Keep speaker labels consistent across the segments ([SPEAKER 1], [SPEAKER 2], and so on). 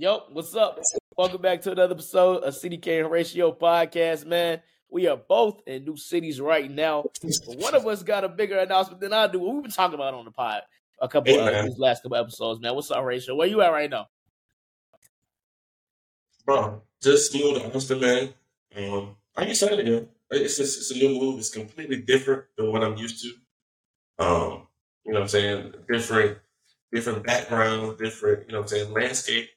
[SPEAKER 1] Yo, what's up? Welcome back to another episode of CDK and Horatio podcast, man. We are both in new cities right now. But one of us got a bigger announcement than I do. What we've been talking about on the pod a couple
[SPEAKER 2] Hey,
[SPEAKER 1] of these last couple episodes, man. What's up, Horatio? Where you at right now?
[SPEAKER 2] Bro, just moved to Austin, man. Um, I'm excited. It's just, it's a new move. It's completely different than what I'm used to. Um, you know what I'm saying? Different, different background, different, you know what I'm saying, landscape.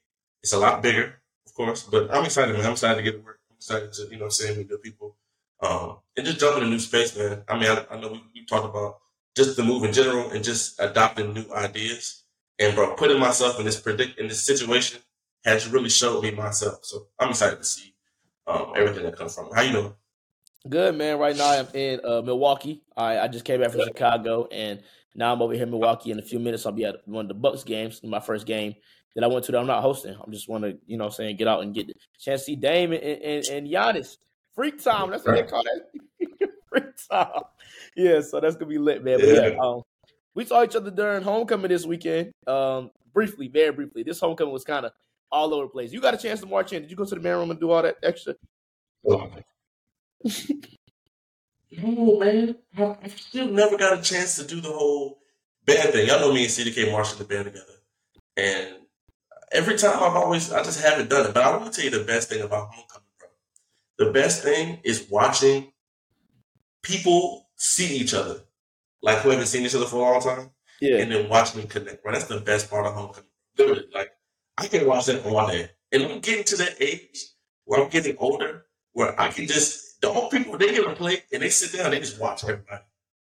[SPEAKER 2] It's a lot bigger, of course, but I'm excited, man. I'm excited to get to work. I'm excited to, you know I'm new people. Um, and just jump in a new space, man. I mean, I, I know we, we talked about just the move in general and just adopting new ideas. And bro, putting myself in this predict in this situation has really showed me myself. So I'm excited to see um, everything that comes from it. How you doing?
[SPEAKER 1] Good, man. Right now I'm in uh, Milwaukee. I, I just came back from Chicago, and now I'm over here in Milwaukee. In a few minutes, I'll be at one of the Bucks games, my first game that I went to that I'm not hosting. I'm just want to, you know, I'm saying get out and get the chance to see Dame and, and, and Giannis. Freak time. That's what they call that. Freak time. Yeah, so that's gonna be lit, man. But yeah,
[SPEAKER 2] Yeah.
[SPEAKER 1] um, we saw each other during homecoming this weekend. Um, briefly, very briefly. This homecoming was kind of all over the place. You got a chance to march in. Did you go to the man room and do all that extra?
[SPEAKER 2] No, man. I I still never got a chance to do the whole band thing. Y'all know me and CDK marching the band together. And every time I've always, I just haven't done it. But I want to tell you the best thing about homecoming, bro. The best thing is watching people see each other, like who haven't seen each other for a long time.
[SPEAKER 1] Yeah.
[SPEAKER 2] and then watching them connect. Bro, that's the best part of homecoming. Literally, like I can watch that all day, and I'm getting to that age where I'm getting older, where I can just the old people they get a plate and they sit down, and they just watch everybody.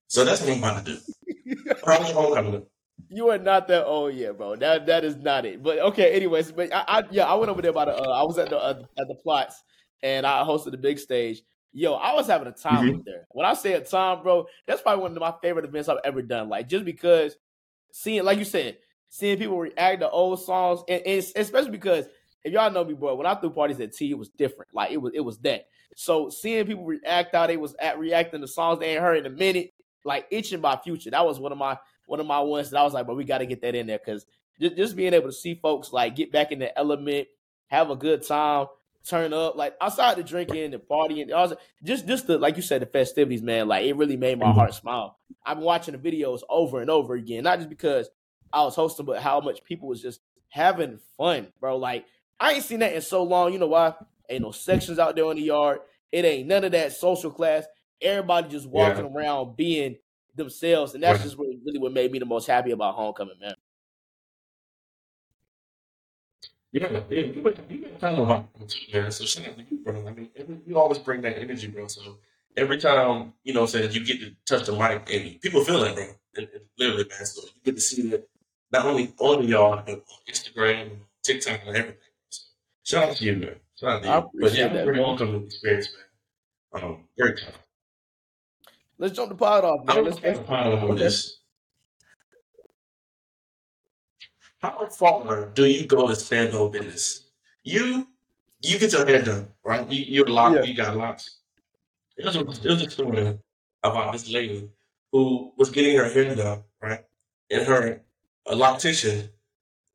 [SPEAKER 2] So that's what I'm about to do. Probably homecoming.
[SPEAKER 1] You are not that old yet, bro. That that is not it. But okay, anyways, but I, I yeah, I went over there about uh, I was at the uh, at the plots and I hosted the big stage. Yo, I was having a time
[SPEAKER 2] Mhm.
[SPEAKER 1] up there. When I say a time, bro, that's probably one of my favorite events I've ever done. Like just because seeing, like you said, seeing people react to old songs, and, and especially because if y'all know me, bro, when I threw parties at T, it was different. Like it was it was that. So seeing people react how they was at reacting to songs they ain't heard in a minute, like itching by future. That was one of my one of my ones that I was like, but we got to get that in there because just, just being able to see folks like get back in the element, have a good time, turn up, like outside the drinking and partying, also just just the like you said, the festivities, man. Like it really made my
[SPEAKER 2] Mhm.
[SPEAKER 1] heart smile. I've been watching the videos over and over again, not just because I was hosting, but how much people was just having fun, bro. Like I ain't seen that in so long. You know why? Ain't no sections out there in the yard. It ain't none of that social class. Everybody just walking around being themselves, and that's just really, really what made me the most happy about homecoming, man.
[SPEAKER 2] Yeah, yeah, you you kind of hot, man. So shout out to you, bro. I mean, every, you always bring that energy, bro. So every time, you know, saying you get to touch the mic and people feel that, bro. And, and literally, man. So you get to see that not only on y'all, but on Instagram, TikTok, and everything. So shout out to you, man. Shout out to
[SPEAKER 1] I
[SPEAKER 2] you. But yeah,
[SPEAKER 1] that,
[SPEAKER 2] very welcome experience, man. Um, very tough.
[SPEAKER 1] Let's jump the pod off, man.
[SPEAKER 2] I'm
[SPEAKER 1] Let's,
[SPEAKER 2] kind
[SPEAKER 1] let's
[SPEAKER 2] of proud of
[SPEAKER 1] okay.
[SPEAKER 2] this. How far do you go to stand on business? You you get your hair done, right? You you're locked,
[SPEAKER 1] Yeah.
[SPEAKER 2] you got locks. There's a there's a story about this lady who was getting her hair done, right? And her a loctician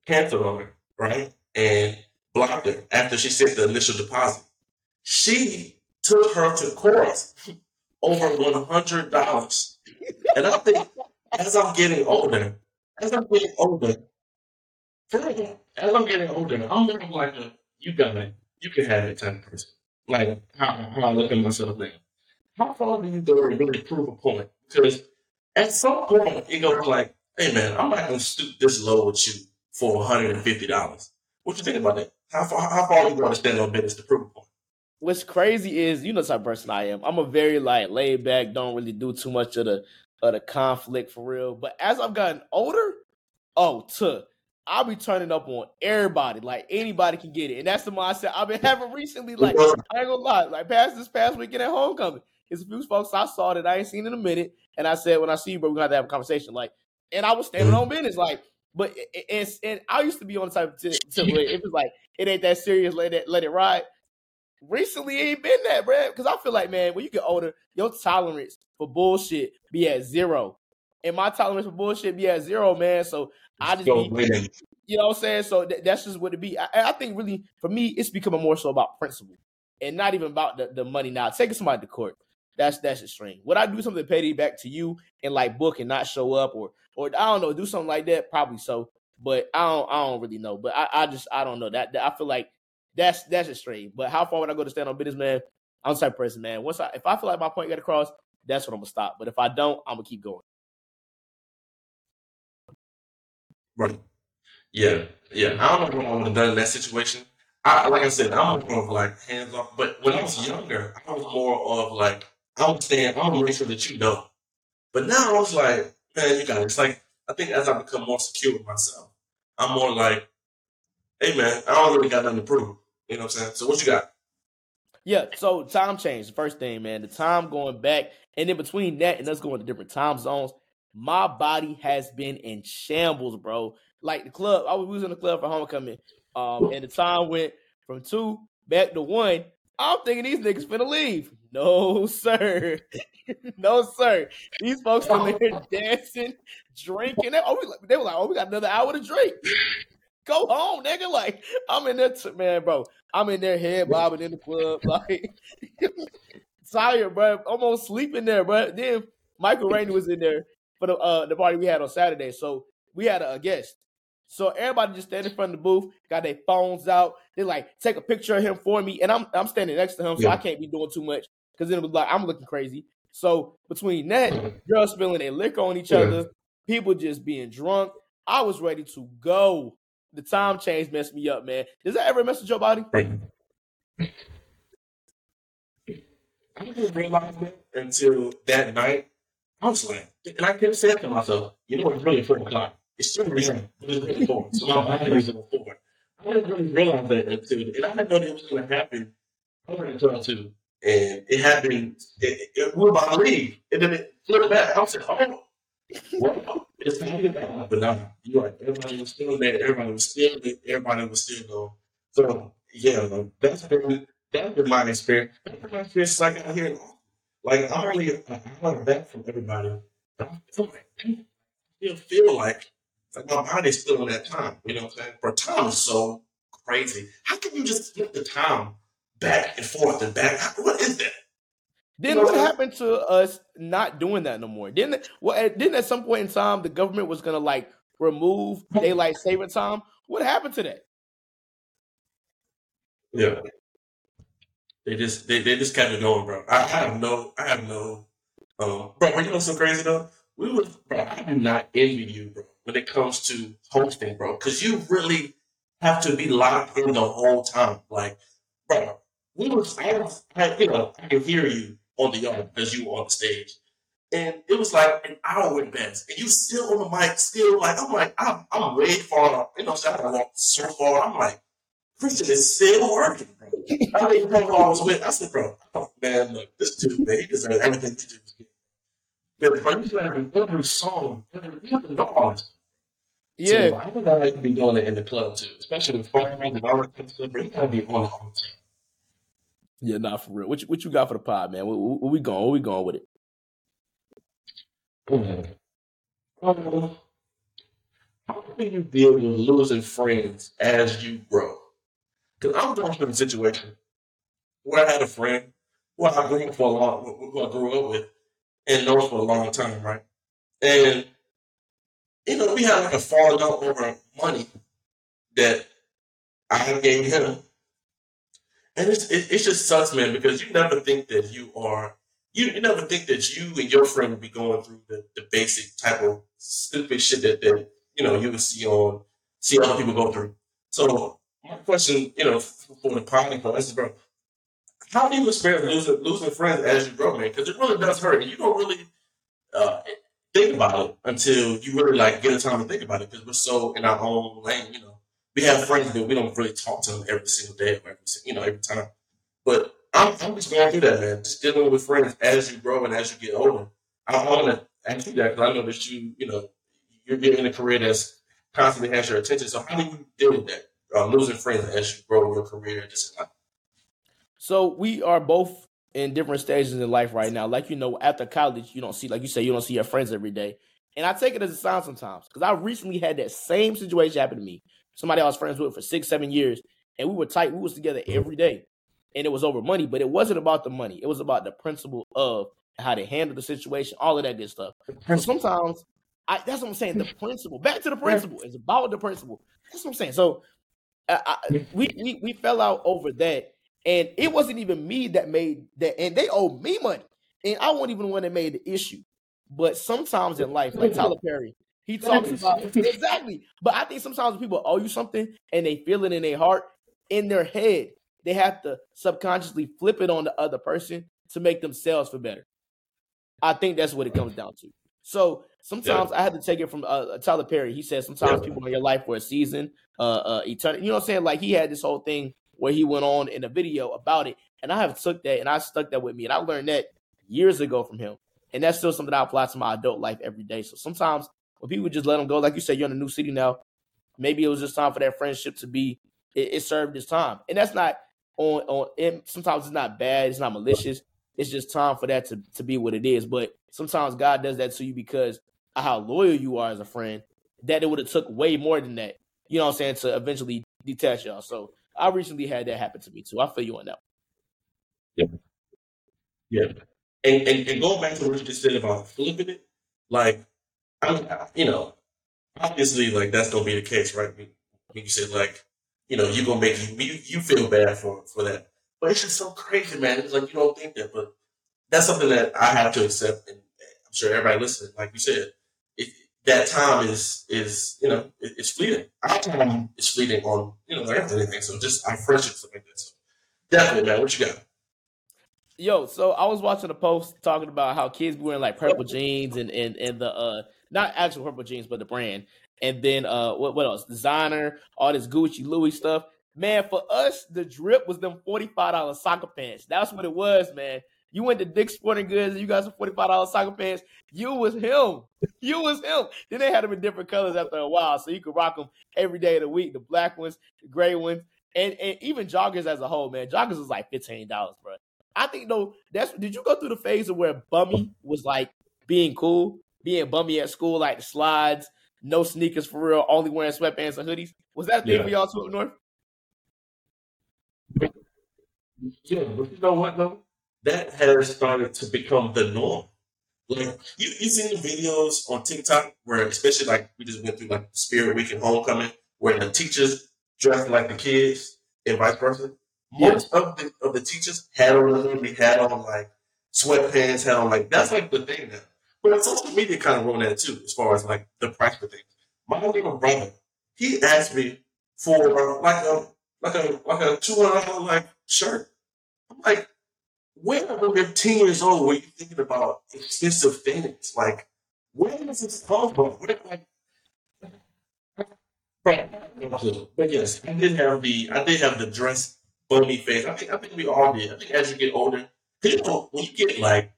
[SPEAKER 2] canceled on her, right? And blocked her after she sent the initial deposit. She took her to court over one hundred dollars. And I think as I'm getting older, as I'm getting older, as I'm getting older, I'm more like a you got it, you can have it type of person. Like how, how I look at myself now. How far do you go to really prove a point? Because at some point it goes like, hey man, I'm not gonna stoop this low with you for $150. What you think about that? How far how far are you to stand on business to prove a point?
[SPEAKER 1] What's crazy is you know the type of person I am. I'm a very like laid back, don't really do too much of the of the conflict for real. But as I've gotten older, oh, to I'll be turning up on everybody. Like anybody can get it. And that's the mindset I've been having recently. Like, I ain't gonna lie, like past this past weekend at homecoming. There's a few folks I saw that I ain't seen in a minute. And I said, when I see you, bro, we're gonna have to have a conversation. Like, and I was standing on business. Like, but it, it- it's and I used to be on the type of to where if it's like it ain't that serious, let it let it ride. Recently, it ain't been that, bro. Because I feel like, man, when you get older, your tolerance for bullshit be at zero. And my tolerance for bullshit be at zero, man. So I just
[SPEAKER 2] Go
[SPEAKER 1] be. You know what I'm saying? So th- that's just what it be. I, I think really for me, it's becoming more so about principle and not even about the, the money now. Taking somebody to court, that's that's extreme. Would I do something petty back to you and like book and not show up or or I don't know, do something like that? Probably so. But I don't I don't really know. But I, I just I don't know. That, that I feel like that's that's extreme. But how far would I go to stand on business, man? I'm type person, man. Once I if I feel like my point got across, that's when I'm gonna stop. But if I don't, I'm gonna keep going.
[SPEAKER 2] Right. Yeah. Yeah. I don't know what I would have done in that situation. I like I said, I'm more of like hands off. But when I was younger, I was more of like I would stand, I would make sure that you know. But now I was like, man, you got it. It's like I think as I become more secure with myself, I'm more like, hey man, I don't really got nothing to prove. You know what I'm saying? So what you got?
[SPEAKER 1] Yeah, so time change. The first thing, man, the time going back, and in between that and us going to different time zones, my body has been in shambles, bro. Like the club, I was in the club for homecoming, um, and the time went from two back to one. I'm thinking these niggas finna leave. No, sir. no, sir. These folks in there dancing, drinking. They, oh, we, they were like, oh, we got another hour to drink. Go home, nigga. Like, I'm in there, t- man, bro. I'm in there head bobbing in the club. Like, tired, bro. Almost sleeping there, bro. Then Michael Rainey was in there for the uh, the party we had on Saturday. So we had a, a guest. So everybody just standing in front of the booth, got their phones out. They like take a picture of him for me, and I'm I'm standing next to him, so yeah. I can't be doing too much because then it was like I'm looking crazy. So between that, girls spilling their liquor on each yeah. other, people just being drunk, I was ready to go. The time change messed me up, man. Does that ever mess with your body?
[SPEAKER 2] I didn't realize it until that night. I was like, and I kept saying to myself, you know, it's really four o'clock. It's still reason. It's really four. So my body is four. I didn't really realize that until, and I didn't know that it was going to happen. I went until two, and it happened. It, it, we were about to leave, and then it flipped back. I was like, oh, it's happening back. But now, you're. Everybody was still there. Everybody was still there. Everybody was still going. So, yeah, that's been, that's been my experience. My experience like out here. Like, I'm only an hour back from everybody. I feel like, I still feel like like my body's still in that time. You know what I'm saying? But time is so crazy. How can you just flip the time back and forth and back? What is that?
[SPEAKER 1] Then you know what, what happened to us not doing that no more? Didn't well? Didn't at some point in time the government was gonna like remove daylight saving time? What happened to that?
[SPEAKER 2] Yeah, they just they, they just kept it going, bro. I, I have no I have no um, bro. Are you know so crazy though? We would bro. I do not envy you, bro when it comes to hosting, bro, because you really have to be locked in the whole time. Like, bro, we was, I was, I, you know, I could hear you on the yard because you were on the stage. And it was like an hour in bed, and you still on the mic, still like I'm like I'm I'm way far, off. you know, so I walked so far. I'm like, Christian is still working, bro. I didn't even know who I was with. I said, bro, oh, man, look, this dude, man, he deserves everything to do. But bro, you have every song, every, to know.
[SPEAKER 1] Yeah.
[SPEAKER 2] So I think I like to be doing it in the club too, especially with farmers and all that kind of stuff. But you gotta be on the whole team.
[SPEAKER 1] Yeah, not for real. What you, what you got for the pod, man? Where, where we going? Where we going with it?
[SPEAKER 2] Mm-hmm. Um, how do you deal with losing friends as you grow? Because I'm going through a situation where I had a friend who I grew up for a long, who I grew up with, and known for a long time, right? And you know, we had like a falling out over money that I gave him. And it's, it, it just sucks, man, because you never think that you are, you, you never think that you and your friend would be going through the, the basic type of stupid shit that, that, you know, you would see on, see other people go through. So my question, you know, for the podcast is, bro, how do you experience losing, losing friends as you grow, man? Because it really does hurt. And you don't really, uh, think about it until you really like get a time to think about it because we're so in our own lane. You know, we have friends that we don't really talk to them every single day or every you know every time. But I'm, I'm just going through that, man. Just dealing with friends as you grow and as you get older. I want to ask you that because I know that you, you know, you're getting a career that's constantly has your attention. So how do you deal with that? Uh, losing friends as you grow your career, just like.
[SPEAKER 1] So we are both in different stages in life right now. Like you know, after college, you don't see, like you say, you don't see your friends every day. And I take it as a sign sometimes because I recently had that same situation happen to me. Somebody I was friends with for six, seven years, and we were tight. We was together mm-hmm. every day, and it was over money, but it wasn't about the money. It was about the principle of how they handle the situation, all of that good stuff. So sometimes I, that's what I'm saying. The principle, back to the principle, it's about the principle. That's what I'm saying. So I, I, we, we we fell out over that, and it wasn't even me that made that, and they owe me money, and I wasn't even the one that made the issue. But sometimes in life, like Tyler Perry, he talks about exactly. But I think sometimes when people owe you something and they feel it in their heart, in their head, they have to subconsciously flip it on the other person to make themselves feel better. I think that's what it comes down to. So sometimes yeah. I had to take it from uh, Tyler Perry. He said sometimes yeah. people in your life for a season, uh, uh, eternity. You know what I'm saying? Like he had this whole thing where he went on in a video about it, and I have took that and I stuck that with me, and I learned that years ago from him, and that's still something I apply to my adult life every day. So sometimes when people just let them go, like you said, you're in a new city now. Maybe it was just time for that friendship to be. It, it served its time, and that's not on on. Sometimes it's not bad. It's not malicious. It's just time for that to to be what it is. But sometimes God does that to you because of how loyal you are as a friend. That it would have took way more than that. You know what I'm saying to eventually detach y'all. So I recently had that happen to me too. I feel you on that.
[SPEAKER 2] Yeah. Yeah. And, and, and going back to what you just said about flipping it, like You know, obviously, like that's gonna be the case, right? You said like, you know, you're gonna make you, you you feel bad for for that, but it's just so crazy, man. It's like you don't think that, but that's something that I have to accept, and I'm sure everybody listening, like you said, it, that time is is you know it, it's fleeting. Our time is fleeting on you know anything. So just our friendships like that. So definitely, man. What you got?
[SPEAKER 1] Yo, so I was watching a post talking about how kids wearing like purple jeans and and and the uh not actual purple jeans, but the brand. And then uh what what else? Designer, all this Gucci Louis stuff. Man, for us, the drip was them $45 soccer pants. That's what it was, man. You went to Dick's Sporting Goods and you got some $45 soccer pants. You was him. You was him. Then they had them in different colors after a while. So you could rock them every day of the week. The black ones, the gray ones, and, and even joggers as a whole, man. Joggers was like $15, bro. I think though, that's did you go through the phase of where bummy was like being cool? Being bummy at school, like the slides, no sneakers for real, only wearing sweatpants and hoodies. Was that a thing yeah. for y'all too up north?
[SPEAKER 2] Yeah, but you know what though? That has started to become the norm. Like you, you seen the videos on TikTok where, especially like we just went through like Spirit Week and Homecoming, where the teachers dressed like the kids and vice versa. Most yeah. of the of the teachers had on they had on like sweatpants, had on like that's like the thing now. But social media kind of ruined that too, as far as like the price of things. My little brother, he asked me for uh, like a like a like a two hundred dollar like shirt. I'm like, when you 15 years old were you thinking about expensive things? Like, where does this come from? Where, like, but yes, I did have the I did have the dress bunny face. I think I think we all did. I think as you get older, you know, when you get like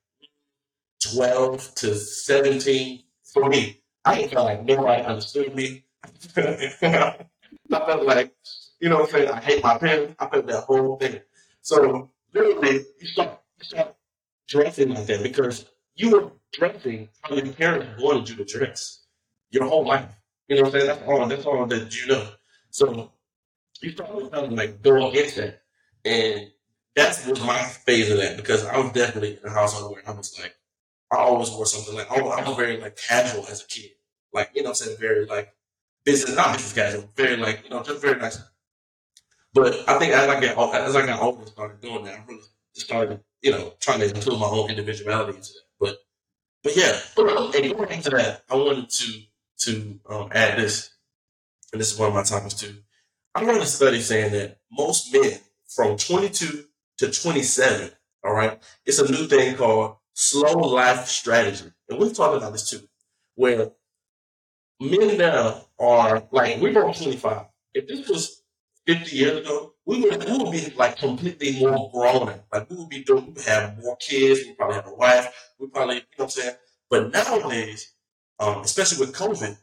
[SPEAKER 2] 12 to 17 for me. I felt like nobody understood me. I felt like, you know what I'm saying, I hate my parents. I felt that whole thing. So literally, you start, you start dressing like that because you were dressing how your parents wanted you to dress your whole life. You know what I'm saying? That's all, that's all that you know. So you start to like go against that. And that's was my phase of that because I was definitely in a household where I was like, I always wore something like I was very like casual as a kid, like you know, I'm saying very like business, not business casual, very like you know, just very nice. But I think as I get as I got older, and started doing that, I really just started you know trying to include my own individuality into that. But but yeah, and going into that, I wanted to to um, add this, and this is one of my topics too. I read a study saying that most men from 22 to 27, all right, it's a new thing called slow life strategy. And we've talked about this too, where men now are like, we're both 25. If this was 50 years ago, we would, we would be like completely more grown. Like we would be doing, we would have more kids, we probably have a wife, we probably, you know what I'm saying? But nowadays, um, especially with COVID,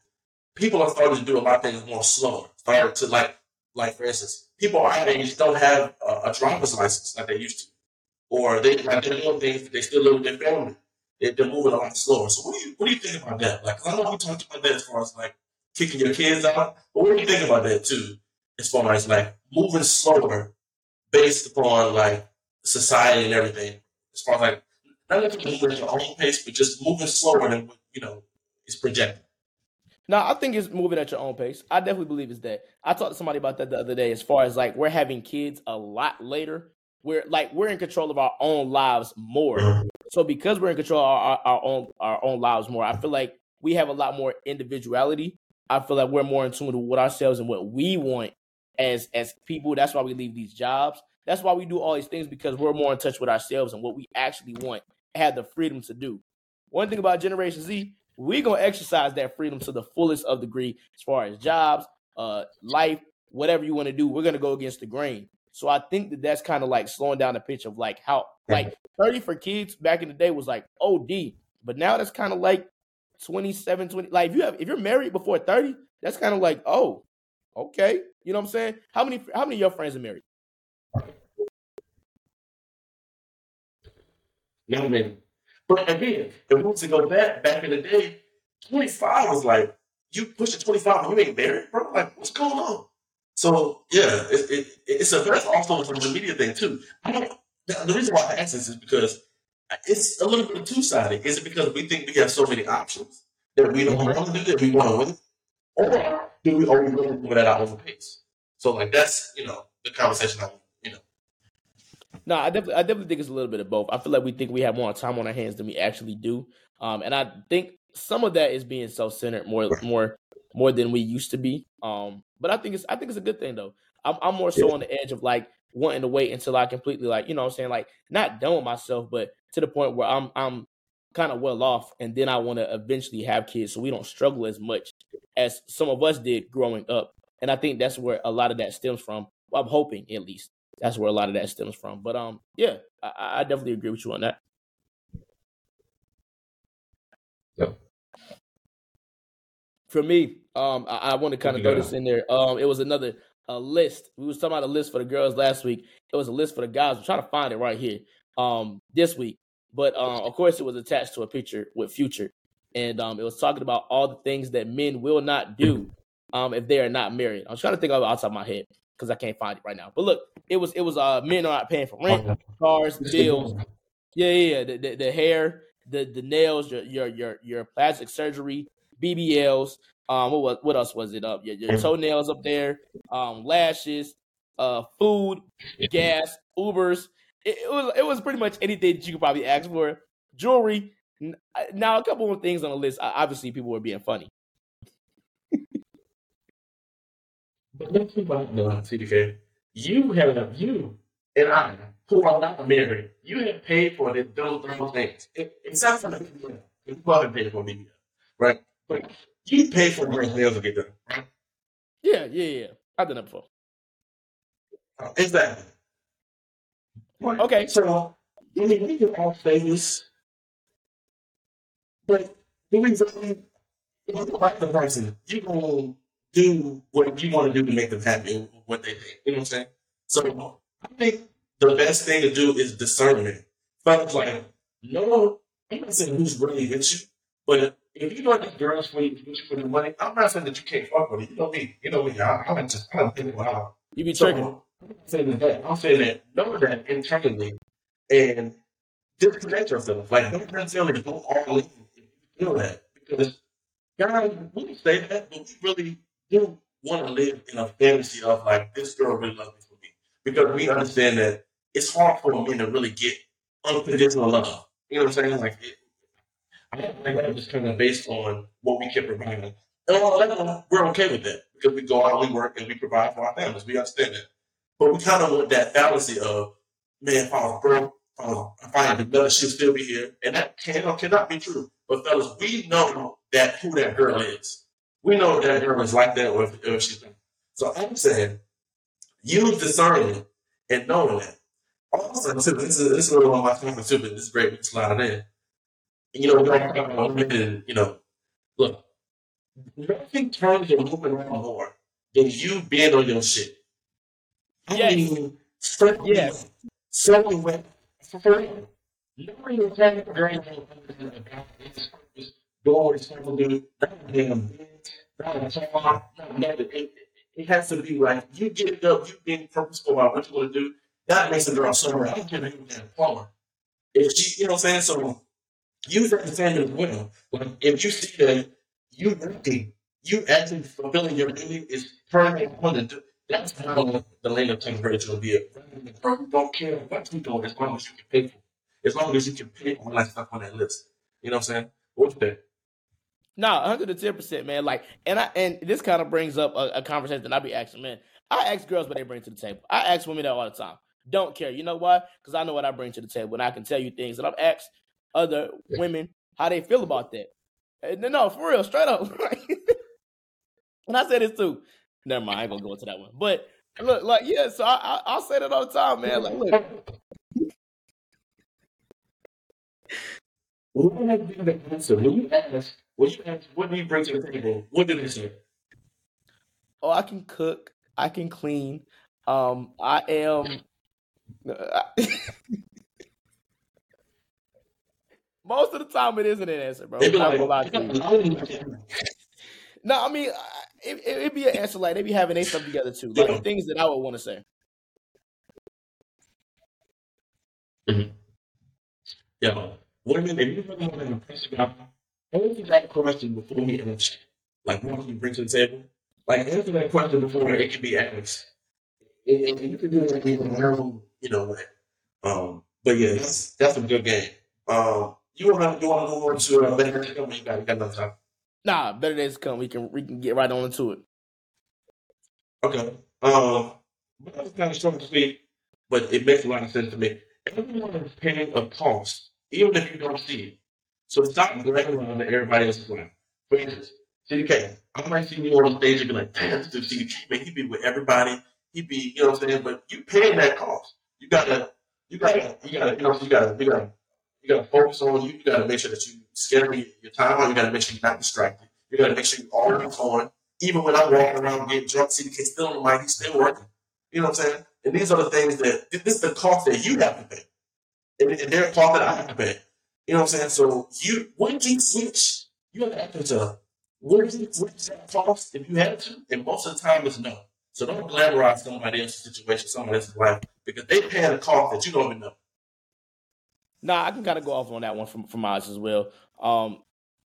[SPEAKER 2] people are starting to do a lot of things more slower. Starting to like, like for instance, people our age don't have a, a driver's license like they used to or they like doing things, they still live with their family. They, are moving a lot slower. So what do you what do you think about that? Like I know we talked about that as far as like kicking your kids out. But what do you think about that too? As far as like moving slower based upon like society and everything. As far as like not necessarily moving at your own pace, but just moving slower than what you know is projected.
[SPEAKER 1] No, I think it's moving at your own pace. I definitely believe it's that. I talked to somebody about that the other day. As far as like we're having kids a lot later, we're like we're in control of our own lives more. So because we're in control of our, our own our own lives more, I feel like we have a lot more individuality. I feel like we're more in tune with what ourselves and what we want as as people. That's why we leave these jobs. That's why we do all these things because we're more in touch with ourselves and what we actually want, have the freedom to do. One thing about Generation Z, we're gonna exercise that freedom to the fullest of degree as far as jobs, uh, life, whatever you want to do. We're gonna go against the grain. So I think that that's kind of like slowing down the pitch of like how like 30 for kids back in the day was like OD, but now that's kind of like 27, 20. Like if you have if you're married before 30, that's kind of like, oh, okay. You know what I'm saying? How many how many of your friends are married?
[SPEAKER 2] Not many. But again, if we was to go back back in the day, 25 was like you push to 25 and you ain't married, bro. Like, what's going on? So yeah, it, it, it's a very also a social media thing too. I don't. The reason why I ask this is because it's a little bit two sided. Is it because we think we have so many options that we don't want to do that we want to win, or do we always really move at our own pace? So like that's you know the conversation I you know.
[SPEAKER 1] No, I definitely, I definitely think it's a little bit of both. I feel like we think we have more time on our hands than we actually do, um, and I think some of that is being self centered more, more, more than we used to be. Um, but I think it's, I think it's a good thing though. I'm, I'm more so on the edge of like wanting to wait until I completely like, you know, what I'm saying like not done with myself, but to the point where I'm, I'm kind of well off, and then I want to eventually have kids, so we don't struggle as much as some of us did growing up. And I think that's where a lot of that stems from. Well, I'm hoping at least that's where a lot of that stems from. But um, yeah, I, I definitely agree with you on that.
[SPEAKER 2] Yep.
[SPEAKER 1] For me, um, I, I want to kind of throw this in there. Um, it was another a list. We was talking about a list for the girls last week. It was a list for the guys. I'm trying to find it right here. Um, this week, but um, of course, it was attached to a picture with Future, and um, it was talking about all the things that men will not do um if they are not married. I was trying to think of it outside my head because I can't find it right now. But look, it was it was uh men are not paying for rent, cars, bills. Yeah, yeah, yeah. The, the, the hair, the the nails, your your your your plastic surgery, BBLs. Um, what was what else was it up? Your, your toenails up there, um, lashes, uh, food, gas, Ubers. It, it was it was pretty much anything that you could probably ask for. Jewelry. Now a couple of things on the list. Obviously, people were being funny.
[SPEAKER 2] But let's think about no, CDK. You have you and I, who are not married, you have paid for the, those those things. It, it sounds like you haven't paid for me, right? But you pay for your nails to get done.
[SPEAKER 1] Yeah, yeah, yeah. I've done that before.
[SPEAKER 2] Uh, that.
[SPEAKER 1] Okay.
[SPEAKER 2] So, I mean, we can all famous, but do we really, like the person, you gonna do what you want to do to make them happy, what they think. You know what I'm saying? So I think the best thing to do is discernment. Fellas, like, no, I'm not saying who's really with you, but if you know that girls for you, for the money, I'm not saying that you can't fuck with it. You know me. You know me. I, I'm just, I'm thinking, wow.
[SPEAKER 1] You be tricking.
[SPEAKER 2] So, I'm saying that. I'm saying that. Know that internally and disconnect yourself. Like, don't necessarily go all in feel that. Because guys, we say that, but we really do want to live in a fantasy of like this girl really loves me for me because we understand that it's hard for men to really get unconditional love. You know what I'm saying? Like, it, I think that just kind of based on what we can provide. And a level, we're okay with that because we go out, we work, and we provide for our families. We understand that. But we kind of want that fallacy of, man, if I was broke, if I had better, she'll still be here. And that can or cannot be true. But fellas, we know that who that girl is. We know that girl is like that or if, if she's not. So I'm saying, use discernment and knowing that. Also, this is, this is one of my comments too, but this is great. Slide in. You know, we're talking about women, you know, look, nothing turns your moving around more than you being on your shit. I
[SPEAKER 1] Yes.
[SPEAKER 2] mean, straight
[SPEAKER 1] Yes.
[SPEAKER 2] wet for free. Nobody was having a very long time doing what he's supposed to do. That damn bitch it, it has to be like you get it up, you being purposeful about what you want to do. That makes a girl somewhere. I don't care if you're a plumber. If she, you know what I'm saying? So that standard as well. Like if you see that you working, you actually fulfilling your duty is turning the that's how the lane of temperature will be. Bro, you don't care what you do as long as you can pay for it. As long as you can pay all that stuff on that list. You know what I'm saying? What's that?
[SPEAKER 1] No, 110 percent, man. Like, and I and this kind of brings up a, a conversation that I be asking, man. I ask girls what they bring to the table. I ask women that all the time. Don't care. You know why? Because I know what I bring to the table, and I can tell you things. that I've asked other women how they feel about that. And no, for real, straight up. and I said this too. Never mind, I ain't gonna go into that one. But look, like, yeah, so I, I will say that all the time, man. Like, look.
[SPEAKER 2] What have been the answer? When you ask, when you ask, what do you bring to the table? What did they say?
[SPEAKER 1] Oh, I can cook. I can clean. Um, I am. Most of the time, it isn't an answer, bro. Like, no, I mean, it, it'd be an answer like they'd be having their stuff together too. Like yeah. things that I would want to say.
[SPEAKER 2] Mm-hmm. Yeah, women, if you really want to impress a guy, answer that question before he answers. Like, what you bring to the table? Like, answer that question before it can be asked. And, and you can do it in your own, you know. Um, but yeah, that's that's a good game. Um, you want to you want to go on to uh, better you got you got enough time.
[SPEAKER 1] Nah, better days come. We can we can get right on into it.
[SPEAKER 2] Okay. Um, that's kind of short to speak, but it makes a lot of sense to me. Everyone is paying a cost, even if you don't see it. So stop bragging around that everybody else is. For instance, CDK. I might see you on stage and be like, damn, this CDK, man, he be with everybody. He'd be, you know what I'm saying? But you paying that cost. You gotta, you gotta, you gotta, you know, you gotta, you gotta you got to focus on you. You got to make sure that you schedule your time on. You got to make sure you're not distracted. You got to make sure you're always on. Even when I'm walking around getting drunk, CDK still on the mic. He's still working. You know what I'm saying? And these are the things that this is the cost that you have to pay, and, and they're a cost that I have to pay. You know what I'm saying? So you when you switch, you have to answer to what is it? What is that cost if you had to? And most of the time, it's no. So don't glamorize somebody else's situation, somebody else's life, because they pay a cost that you don't even know.
[SPEAKER 1] Nah, I can kind of go off on that one from from Oz as well. Um,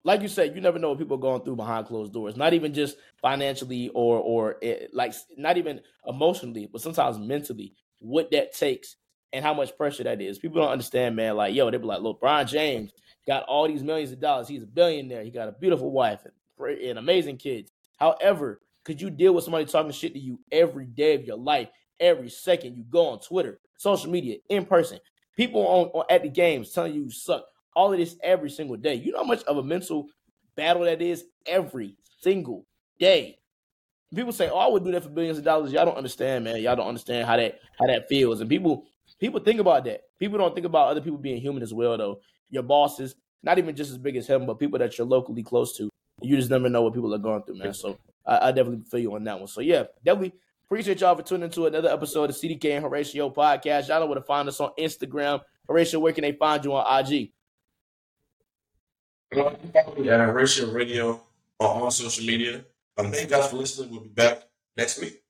[SPEAKER 1] like you said, you never know what people are going through behind closed doors. Not even just financially or or it, like not even emotionally, but sometimes mentally. What that takes and how much pressure that is. People don't understand, man. Like, yo, they be like, look, LeBron James got all these millions of dollars. He's a billionaire. He got a beautiful wife and, and amazing kids. However, could you deal with somebody talking shit to you every day of your life, every second you go on Twitter, social media, in person? People on, on at the games telling you you suck. All of this every single day. You know how much of a mental battle that is every single day. People say, "Oh, I would do that for billions of dollars." Y'all don't understand, man. Y'all don't understand how that how that feels. And people people think about that. People don't think about other people being human as well, though. Your bosses, not even just as big as him, but people that you're locally close to. You just never know what people are going through, man. So I, I definitely feel you on that one. So yeah, definitely Appreciate y'all for tuning into another episode of CDK and Horatio podcast. Y'all know where to find us on Instagram. Horatio, where can they find you on IG?
[SPEAKER 2] At Horatio Radio on all social media. Um, thank you guys for listening. We'll be back next week.